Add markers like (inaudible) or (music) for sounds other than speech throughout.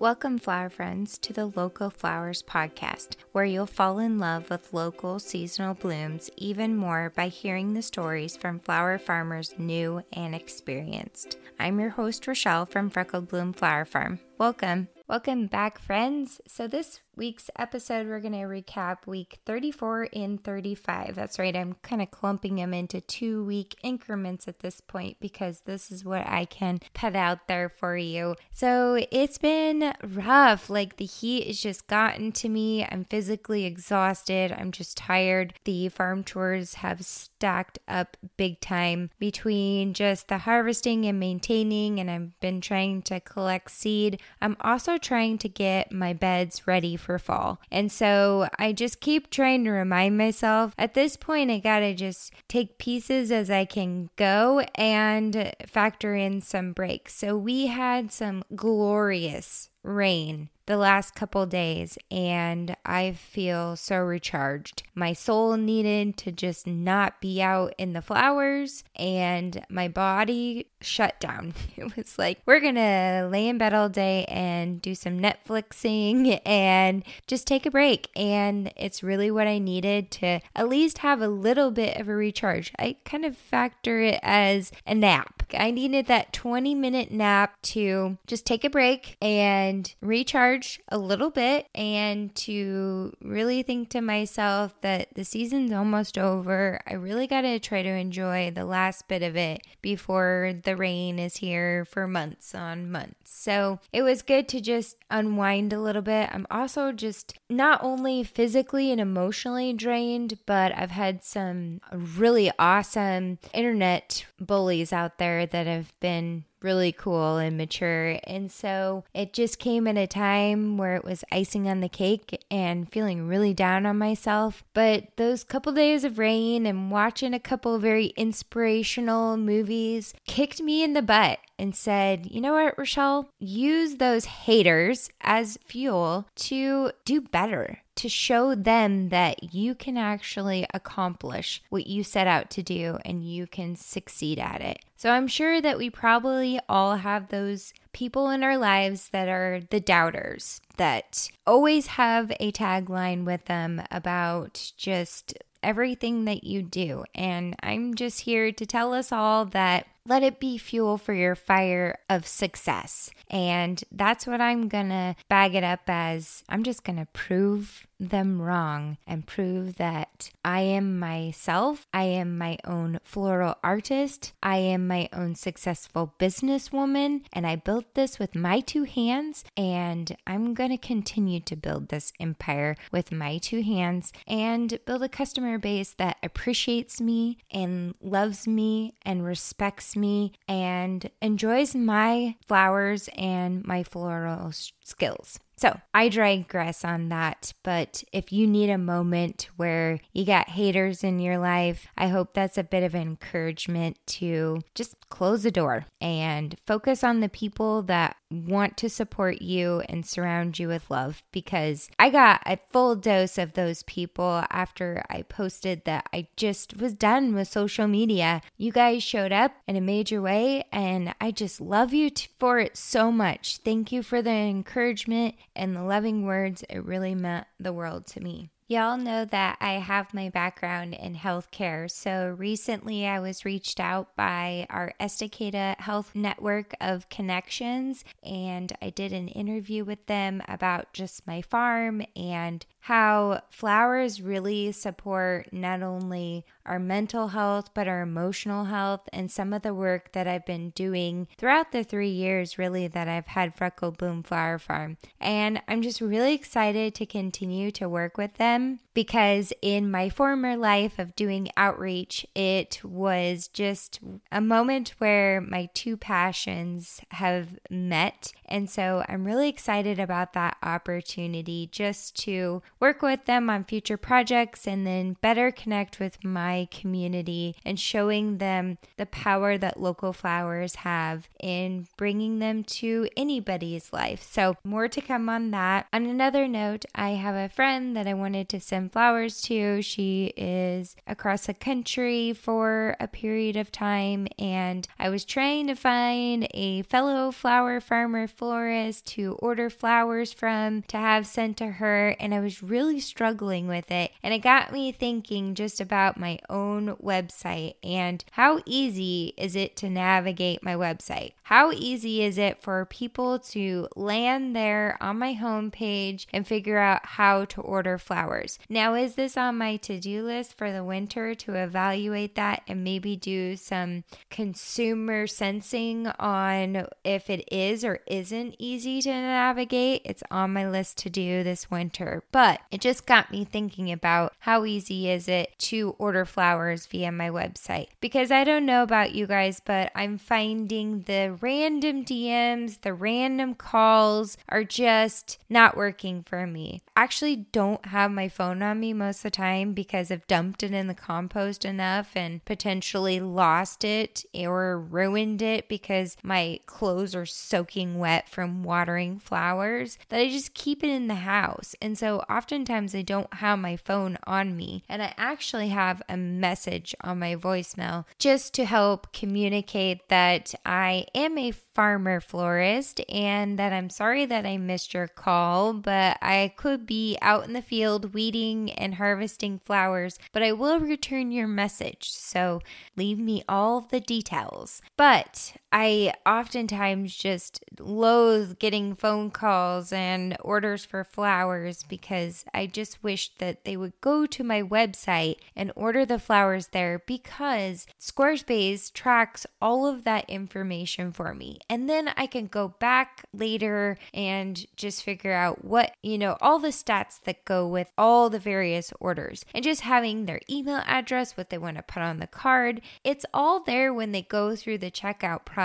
Welcome, flower friends, to the Local Flowers podcast, where you'll fall in love with local seasonal blooms even more by hearing the stories from flower farmers new and experienced. I'm your host, Rochelle from Freckled Bloom Flower Farm. Welcome. Welcome back, friends. So, this week's episode, we're going to recap week 34 and 35. That's right, I'm kind of clumping them into two week increments at this point because this is what I can put out there for you. So, it's been rough. Like, the heat has just gotten to me. I'm physically exhausted. I'm just tired. The farm chores have stacked up big time between just the harvesting and maintaining, and I've been trying to collect seed. I'm also trying to get my beds ready for fall. And so I just keep trying to remind myself at this point, I gotta just take pieces as I can go and factor in some breaks. So we had some glorious rain the last couple days and I feel so recharged. My soul needed to just not be out in the flowers and my body shut down. (laughs) It was like, we're gonna lay in bed all day and do some Netflixing and just take a break. And it's really what I needed to at least have a little bit of a recharge. I kind of factor it as a nap. I needed that 20 minute nap to just take a break and recharge a little bit and to really think to myself that the season's almost over. I really got to try to enjoy the last bit of it before the rain is here for months on months. So it was good to just unwind a little bit. I'm also just not only physically and emotionally drained, but I've had some really awesome internet bullies out there that have been really cool and mature. And so it just came at a time where it was icing on the cake and feeling really down on myself. But those couple days of rain and watching a couple very inspirational movies kicked me in the butt and said, you know what, Rochelle, use those haters as fuel to do better, to show them that you can actually accomplish what you set out to do and you can succeed at it. So I'm sure that we probably all have those people in our lives that are the doubters that always have a tagline with them about just everything that you do. And I'm just here to tell us all that let it be fuel for your fire of success. And that's what I'm gonna bag it up as. I'm just gonna prove them wrong and prove that I am myself. I am my own floral artist. I am my own successful businesswoman. And I built this with my two hands. And I'm going to continue to build this empire with my two hands and build a customer base that appreciates me and loves me and respects me and enjoys my flowers and my floral skills. So I digress on that. But if you need a moment where you got haters in your life, I hope that's a bit of encouragement to just close the door and focus on the people that want to support you and surround you with love because I got a full dose of those people after I posted that I just was done with social media. You guys showed up in a major way and I just love you for it so much. Thank you for the encouragement and the loving words. It really meant the world to me. Y'all know that I have my background in healthcare. So recently I was reached out by our Estacada Health Network of Connections, and I did an interview with them about just my farm and how flowers really support not only our mental health, but our emotional health, and some of the work that I've been doing throughout the three years, really, that I've had Freckled Bloom Flower Farm. And I'm just really excited to continue to work with them because in my former life of doing outreach, it was just a moment where my two passions have met. And so I'm really excited about that opportunity just to work with them on future projects and then better connect with my community and showing them the power that local flowers have in bringing them to anybody's life. So, more to come on that. On another note, I have a friend that I wanted to send flowers to. She is across the country for a period of time, and I was trying to find a fellow flower farmer florist to order flowers from to have sent to her, and I was really struggling with it. And it got me thinking just about my own website and how easy is it to navigate my website? How easy is it for people to land there on my homepage and figure out how to order flowers? Now, is this on my to do list for the winter to evaluate that and maybe do some consumer sensing on if it is or isn't easy to navigate? It's on my list to do this winter, but it just got me thinking about how easy is it to order flowers via my website because I don't know about you guys, but I'm finding the random DMs, the random calls are just not working for me. I actually don't have my phone on me most of the time because I've dumped it in the compost enough and potentially lost it or ruined it because my clothes are soaking wet from watering flowers that I just keep it in the house. And so oftentimes I don't have my phone on me and I actually have a message on my voicemail just to help communicate that I am a farmer florist and that I'm sorry that I missed your call, but I could be out in the field weeding and harvesting flowers, but I will return your message. So leave me all the details. But I oftentimes just loathe getting phone calls and orders for flowers because I just wish that they would go to my website and order the flowers there because Squarespace tracks all of that information for me. And then I can go back later and just figure out what, you know, all the stats that go with all the various orders and just having their email address, what they want to put on the card. It's all there when they go through the checkout process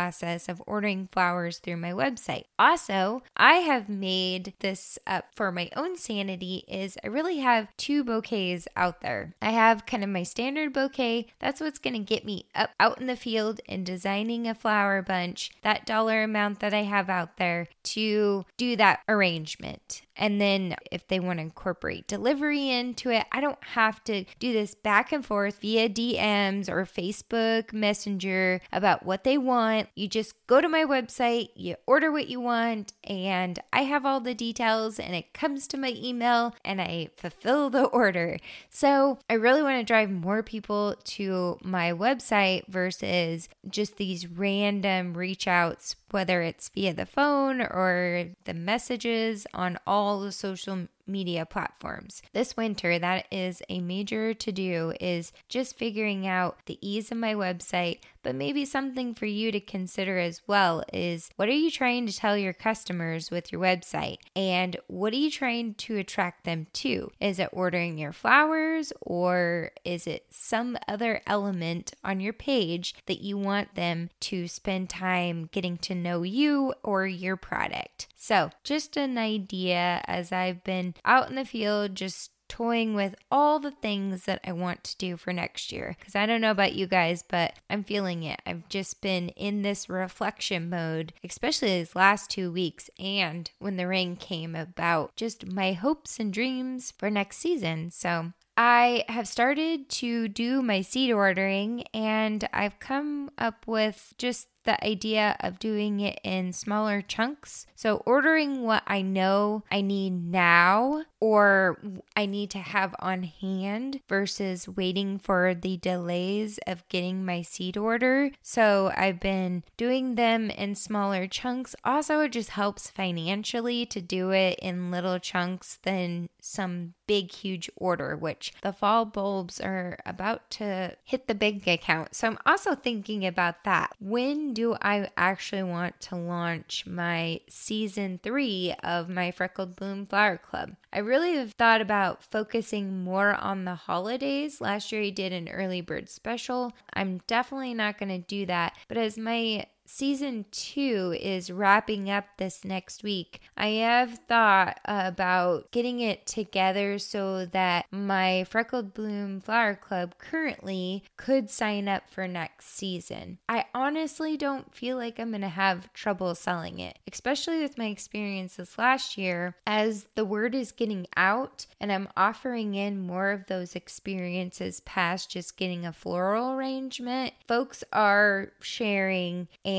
of ordering flowers through my website. Also, I have made this up for my own sanity is I really have two bouquets out there. I have kind of my standard bouquet. That's what's going to get me up out in the field and designing a flower bunch. That dollar amount that I have out there to do that arrangement. And then if they want to incorporate delivery into it, I don't have to do this back and forth via DMs or Facebook Messenger about what they want. You just go to my website, you order what you want, and I have all the details and it comes to my email and I fulfill the (laughs) order. So I really want to drive more people to my website versus just these random reach outs whether it's via the phone or the messages on all the social media platforms. This winter, that is a major to do is just figuring out the ease of my website, but maybe something for you to consider as well is what are you trying to tell your customers with your website? And what are you trying to attract them to? Is it ordering your flowers or is it some other element on your page that you want them to spend time getting to know you or your product? So, just an idea as I've been out in the field just toying with all the things that I want to do for next year. Because I don't know about you guys, but I'm feeling it. I've just been in this reflection mode, especially these last two weeks, and when the rain came about just my hopes and dreams for next season. So I have started to do my seed ordering and I've come up with just the idea of doing it in smaller chunks. So, ordering what I know I need now or I need to have on hand versus waiting for the delays of getting my seed order. So, I've been doing them in smaller chunks. Also, it just helps financially to do it in little chunks than some big, huge order, which the fall bulbs are about to hit the big account. So, I'm also thinking about that. When do I actually want to launch my season three of my Freckled Bloom Flower Club? I really have thought about focusing more on the holidays. Last year I did an early bird special. I'm definitely not going to do that. But as my season two is wrapping up this next week, I have thought about getting it together so that my Freckled Bloom Flower Club currently could sign up for next season. I honestly don't feel like I'm going to have trouble selling it, especially with my experience this last year as the word is getting out and I'm offering in more of those experiences past just getting a floral arrangement. Folks are sharing and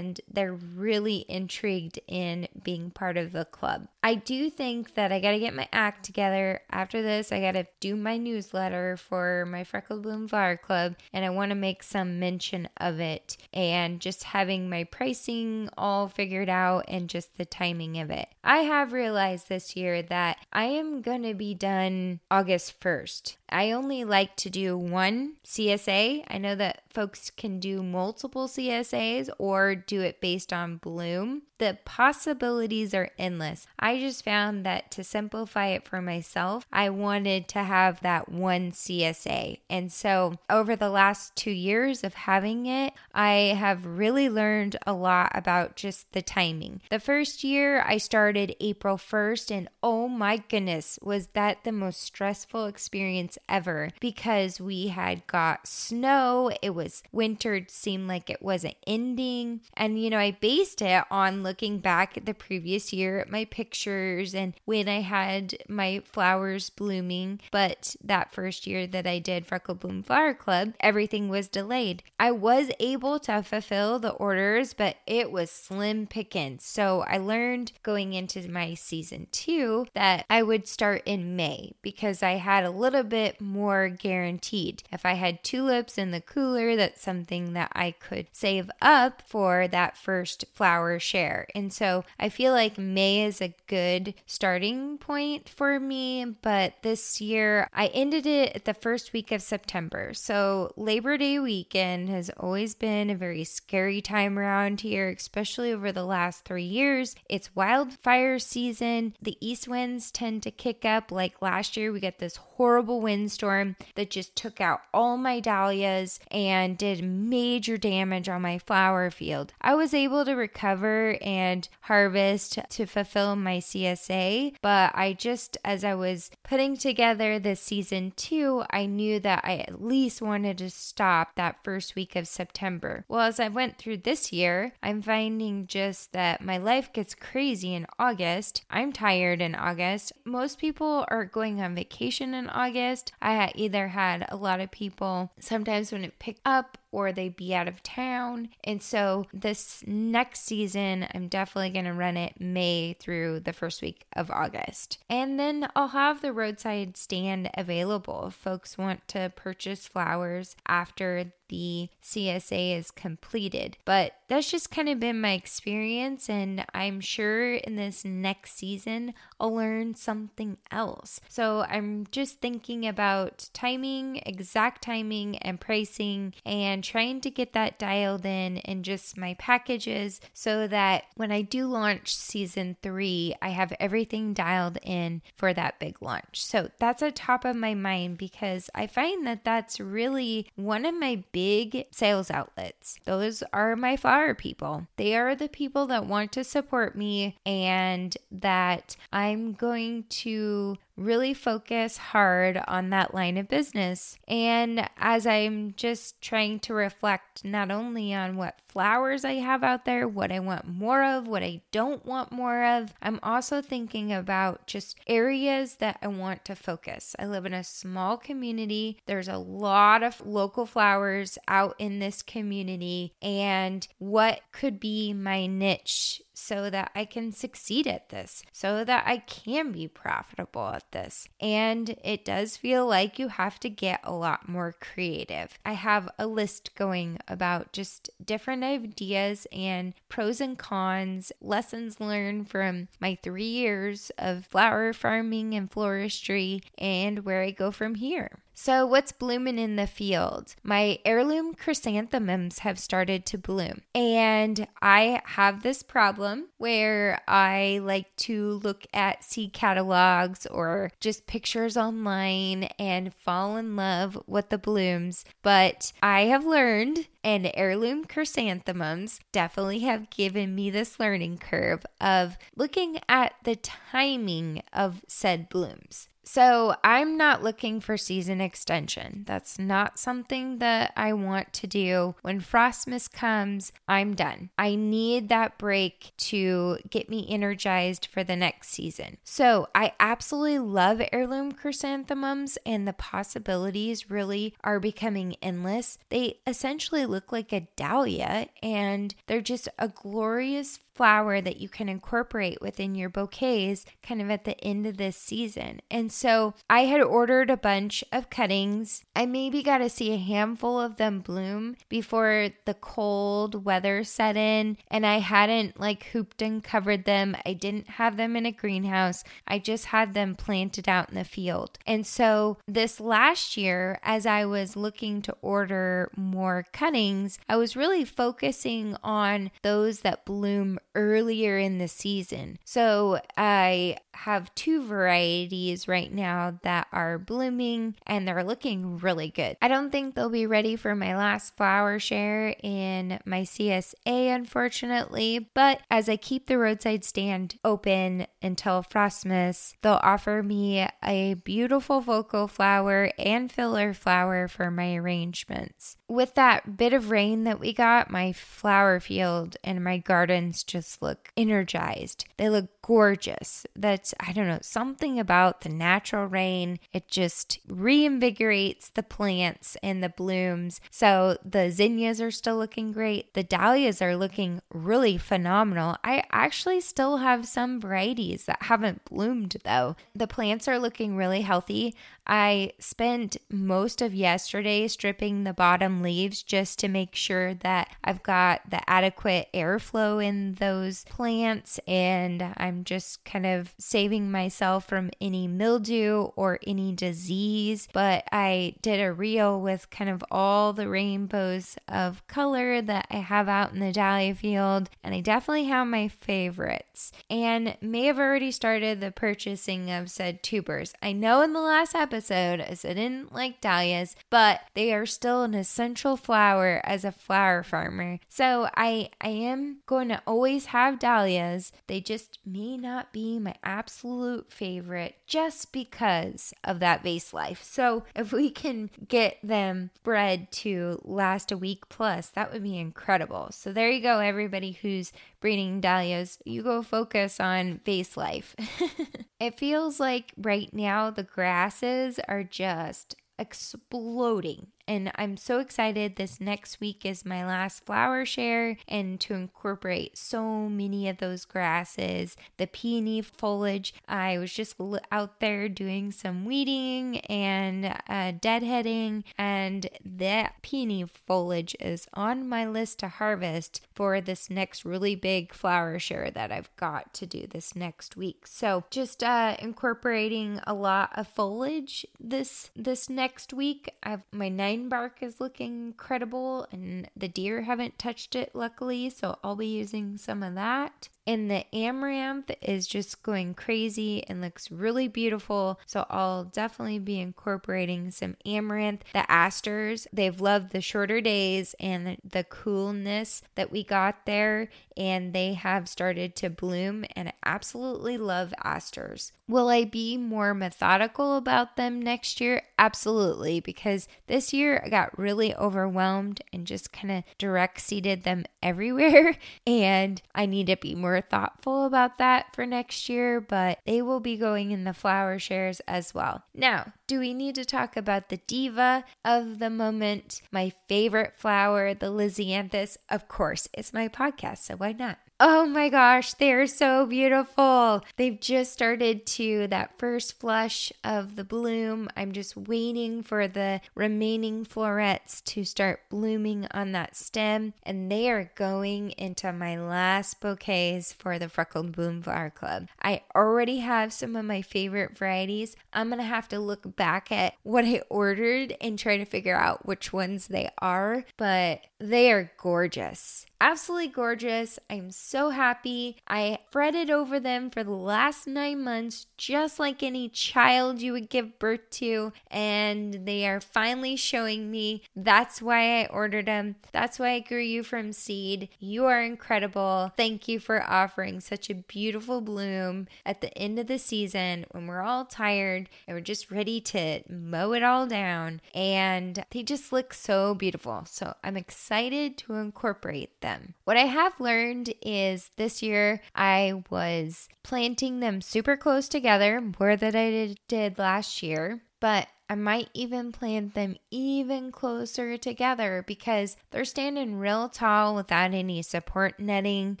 they're really intrigued in being part of the club. I do think that I got to get my act together. After this, I got to do my newsletter for my Freckled Bloom Flower Club, and I want to make some mention of it and just having my pricing all figured out and just the timing of it. I have realized this year that I am going to be done August 1st. I only like to do one CSA. I know that folks can do multiple CSAs or do it based on bloom. The possibilities are endless. I just found that to simplify it for myself, I wanted to have that one CSA. And so, over the last two years of having it, I have really learned a lot about just the timing. The first year, I started April 1st, and oh my goodness, was that the most stressful experience ever because we had got snow. It was winter, seemed like it wasn't ending. And, you know, I based it on looking back at the previous year at my pictures and when I had my flowers blooming. But that first year that I did Freckled Bloom Flower Club, everything was delayed. I was able to fulfill the orders, but it was slim pickings. So I learned going into my season two that I would start in May because I had a little bit more guaranteed. If I had tulips in the cooler, that's something that I could save up for that first flower share. And so I feel like May is a good starting point for me. But this year I ended it at the first week of September. So Labor Day weekend has always been a very scary time around here, especially over the last three years. It's wildfire season. The east winds tend to kick up. Like last year, we got this horrible windstorm that just took out all my dahlias and did major damage on my flower field. I was able to recover and harvest to fulfill my CSA. But I just, as I was putting together the season two, I knew that I at least wanted to stop that first week of September. Well, as I went through this year, I'm finding just that my life gets crazy in August. I'm tired in August. Most people are going on vacation in August. I either had a lot of people sometimes when it picked up or they be out of town. And so this next season, I'm definitely going to run it May through the first week of August. And then I'll have the roadside stand available if folks want to purchase flowers after the CSA is completed. But that's just kind of been my experience, and I'm sure in this next season I'll learn something else. So I'm just thinking about timing, exact timing, and pricing, and trying to get that dialed in in just my packages so that when I do launch season three, I have everything dialed in for that big launch. So that's a top of my mind because I find that that's really one of my big big sales outlets. Those are my flower people. They are the people that want to support me and that I'm going to really focus hard on that line of business. And as I'm just trying to reflect not only on what flowers I have out there, what I want more of, what I don't want more of, I'm also thinking about just areas that I want to focus. I live in a small community, there's a lot of local flowers out in this community, and what could be my niche so that I can succeed at this, so that I can be profitable at this. And it does feel like you have to get a lot more creative. I have a list going about just different ideas and pros and cons, lessons learned from my three years of flower farming and floristry, and where I go from here. So, what's blooming in the field? My heirloom chrysanthemums have started to bloom. And I have this problem where I like to look at seed catalogs or just pictures online and fall in love with the blooms. But I have learned and heirloom chrysanthemums definitely have given me this learning curve of looking at the timing of said blooms. So I'm not looking for season extension. That's not something that I want to do. When Frostmas comes, I'm done. I need that break to get me energized for the next season. So I absolutely love heirloom chrysanthemums, and the possibilities really are becoming endless. They essentially look like a dahlia, and they're just a glorious flower that you can incorporate within your bouquets kind of at the end of this season. And so I had ordered a bunch of cuttings. I maybe got to see a handful of them bloom before the cold weather set in, and I hadn't like hooped and covered them. I didn't have them in a greenhouse. I just had them planted out in the field. And so this last year, as I was looking to order more cuttings, I was really focusing on those that bloom earlier in the season. So I have two varieties right now that are blooming and they're looking really good. I don't think they'll be ready for my last flower share in my CSA, unfortunately, but as I keep the roadside stand open until Frostmas, they'll offer me a beautiful focal flower and filler flower for my arrangements. With that bit of rain that we got, my flower field and my gardens just look energized. They look gorgeous. That's, I don't know, something about the natural rain. It just reinvigorates the plants and the blooms. So the zinnias are still looking great. The dahlias are looking really phenomenal. I actually still have some varieties that haven't bloomed though. The plants are looking really healthy. I spent most of yesterday stripping the bottom leaves just to make sure that I've got the adequate airflow in those plants and I'm just kind of saving myself from any mildew or any disease. But I did a reel with kind of all the rainbows of color that I have out in the dahlia field, and I definitely have my favorites and may have already started the purchasing of said tubers. I know in the last episode episode as I didn't like dahlias, but they are still an essential flower as a flower farmer. So I I am going to always have dahlias. They just may not be my absolute favorite just because of that vase life. So if we can get them bred to last a week plus, that would be incredible. So there you go, everybody who's breeding dahlias. You go focus on vase life. (laughs) it feels like right now the grasses are just exploding and I'm so excited. This next week is my last flower share and to incorporate so many of those grasses. The peony foliage, I was just out there doing some weeding and uh, deadheading, and that peony foliage is on my list to harvest for this next really big flower share that I've got to do this next week. So just uh, incorporating a lot of foliage this this next week. I've my nine bark is looking incredible and the deer haven't touched it luckily, so I'll be using some of that. And the amaranth is just going crazy and looks really beautiful. So I'll definitely be incorporating some amaranth. The asters, they've loved the shorter days and the coolness that we got there. And they have started to bloom. And I absolutely love asters. Will I be more methodical about them next year? Absolutely. Because this year I got really overwhelmed and just kind of direct seeded them (laughs) everywhere. And I need to be more more thoughtful about that for next year, but they will be going in the flower shares as well. Now, do we need to talk about the diva of the moment? My favorite flower, the Lisianthus? Of course, it's my podcast, so why not? Oh my gosh, they're so beautiful. They've just started to that first flush of the bloom. I'm just waiting for the remaining florets to start blooming on that stem, and they are going into my last bouquets for the Freckled Bloom Flower Club. I already have some of my favorite varieties. I'm gonna have to look back at what I ordered and try to figure out which ones they are, but they are gorgeous absolutely gorgeous. I'm so happy. I fretted over them for the last nine months, just like any child you would give birth to. And they are finally showing me that's why I ordered them. That's why I grew you from seed. You are incredible. Thank you for offering such a beautiful bloom at the end of the season when we're all tired and we're just ready to mow it all down. And they just look so beautiful. So I'm excited to incorporate them. What I have learned is this year I was planting them super close together, more than I did last year, but I might even plant them even closer together because they're standing real tall without any support netting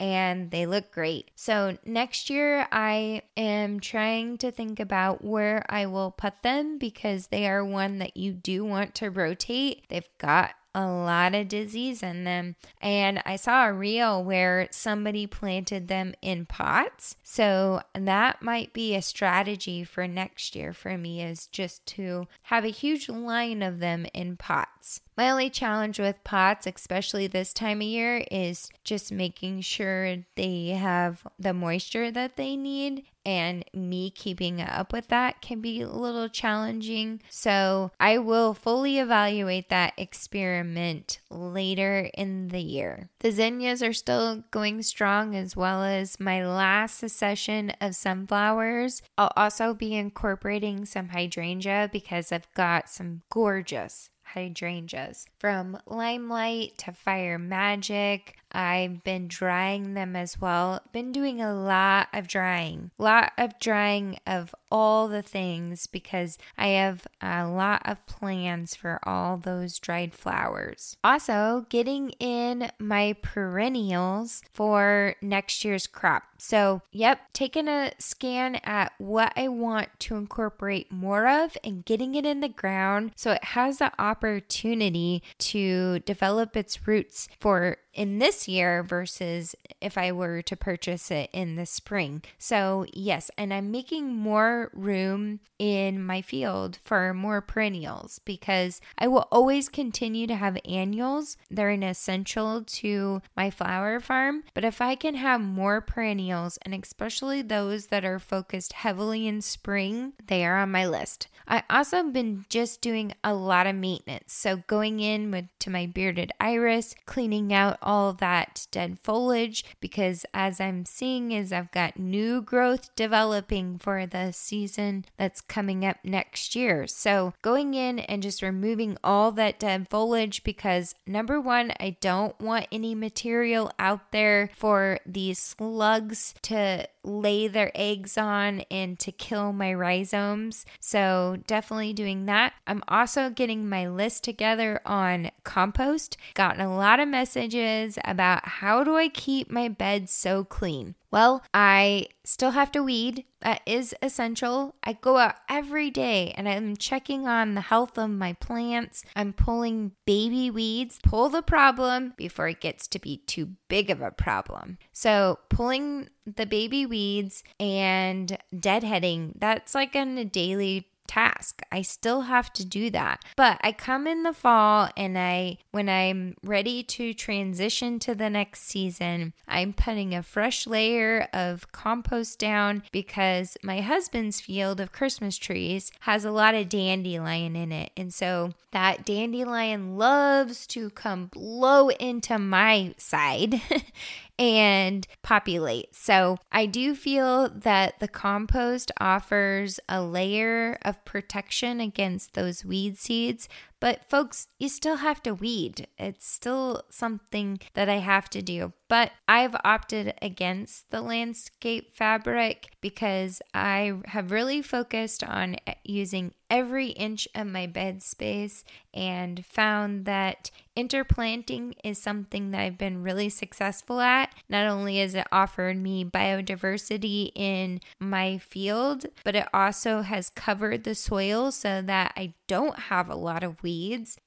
and they look great. So, next year I am trying to think about where I will put them because they are one that you do want to rotate. They've got a lot of disease in them. And I saw a reel where somebody planted them in pots. So that might be a strategy for next year for me is just to have a huge line of them in pots. My only challenge with pots, especially this time of year, is just making sure they have the moisture that they need. And me keeping up with that can be a little challenging. So I will fully evaluate that experiment later in the year. The zinnias are still going strong, as well as my last succession of sunflowers. I'll also be incorporating some hydrangea because I've got some gorgeous hydrangeas. From Limelight to Fire Magic, I've been drying them as well. Been doing a lot of drying, lot of drying of all the things because I have a lot of plans for all those dried flowers. Also, getting in my perennials for next year's crop. So, yep, taking a scan at what I want to incorporate more of and getting it in the ground so it has the opportunity to develop its roots for in this year versus if I were to purchase it in the spring. So, yes, and I'm making more room in my field for more perennials because I will always continue to have annuals. They're an essential to my flower farm. But if I can have more perennials, and especially those that are focused heavily in spring, they are on my list. I also have been just doing a lot of maintenance. So, going in with to my bearded iris, cleaning out all that dead foliage because as I'm seeing is I've got new growth developing for the season that's coming up next year. So going in and just removing all that dead foliage because number one, I don't want any material out there for these slugs to lay their eggs on and to kill my rhizomes. So, definitely doing that. I'm also getting my list together on compost. Gotten a lot of messages about how do I keep my bed so clean? Well, I still have to weed. That is essential. I go out every day and I'm checking on the health of my plants. I'm pulling baby weeds, pull the problem before it gets to be too big of a problem. So, pulling the baby weeds and deadheading, that's like on a daily task. I still have to do that. But I come in the fall and I when I'm ready to transition to the next season, I'm putting a fresh layer of compost down because my husband's field of Christmas trees has a lot of dandelion in it. And so that dandelion loves to come blow into my side (laughs) and populate. So I do feel that the compost offers a layer of protection against those weed seeds, But folks, you still have to weed. It's still something that I have to do. But I've opted against the landscape fabric because I have really focused on using every inch of my bed space and found that interplanting is something that I've been really successful at. Not only has it offered me biodiversity in my field, but it also has covered the soil so that I don't have a lot of weeds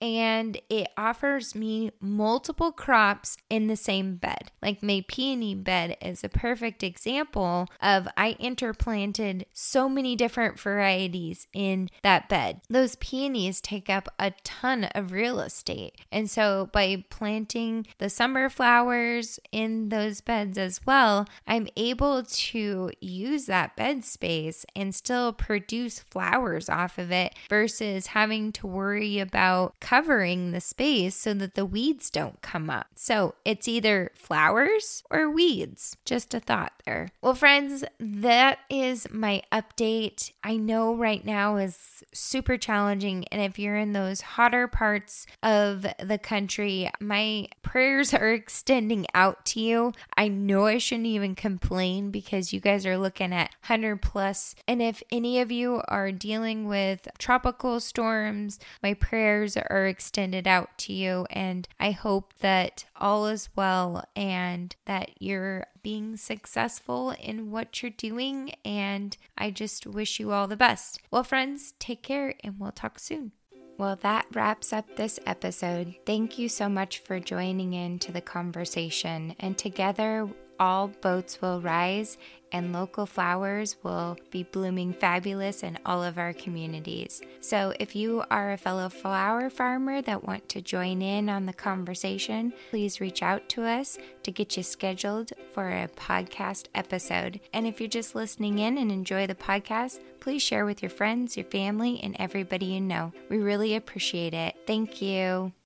and it offers me multiple crops in the same bed. Like my peony bed is a perfect example of I interplanted so many different varieties in that bed. Those peonies take up a ton of real estate. And so by planting the summer flowers in those beds as well, I'm able to use that bed space and still produce flowers off of it versus having to worry about covering the space so that the weeds don't come up. So it's either flowers or weeds. Just a thought there. Well, friends, that is my update. I know right now is super challenging. And if you're in those hotter parts of the country, my prayers are (laughs) extending out to you. I know I shouldn't even complain because you guys are looking at 100 plus. And if any of you are dealing with tropical storms, my prayers are extended out to you. And I hope that all is well and that you're being successful in what you're doing. And I just wish you all the best. Well, friends, take care and we'll talk soon. Well, that wraps up this episode. Thank you so much for joining in to the conversation. And together, all boats will rise and local flowers will be blooming fabulous in all of our communities. So, if you are a fellow flower farmer that want to join in on the conversation, please reach out to us to get you scheduled for a podcast episode. And if you're just listening in and enjoy the podcast, please share with your friends, your family, and everybody you know. We really appreciate it. Thank you.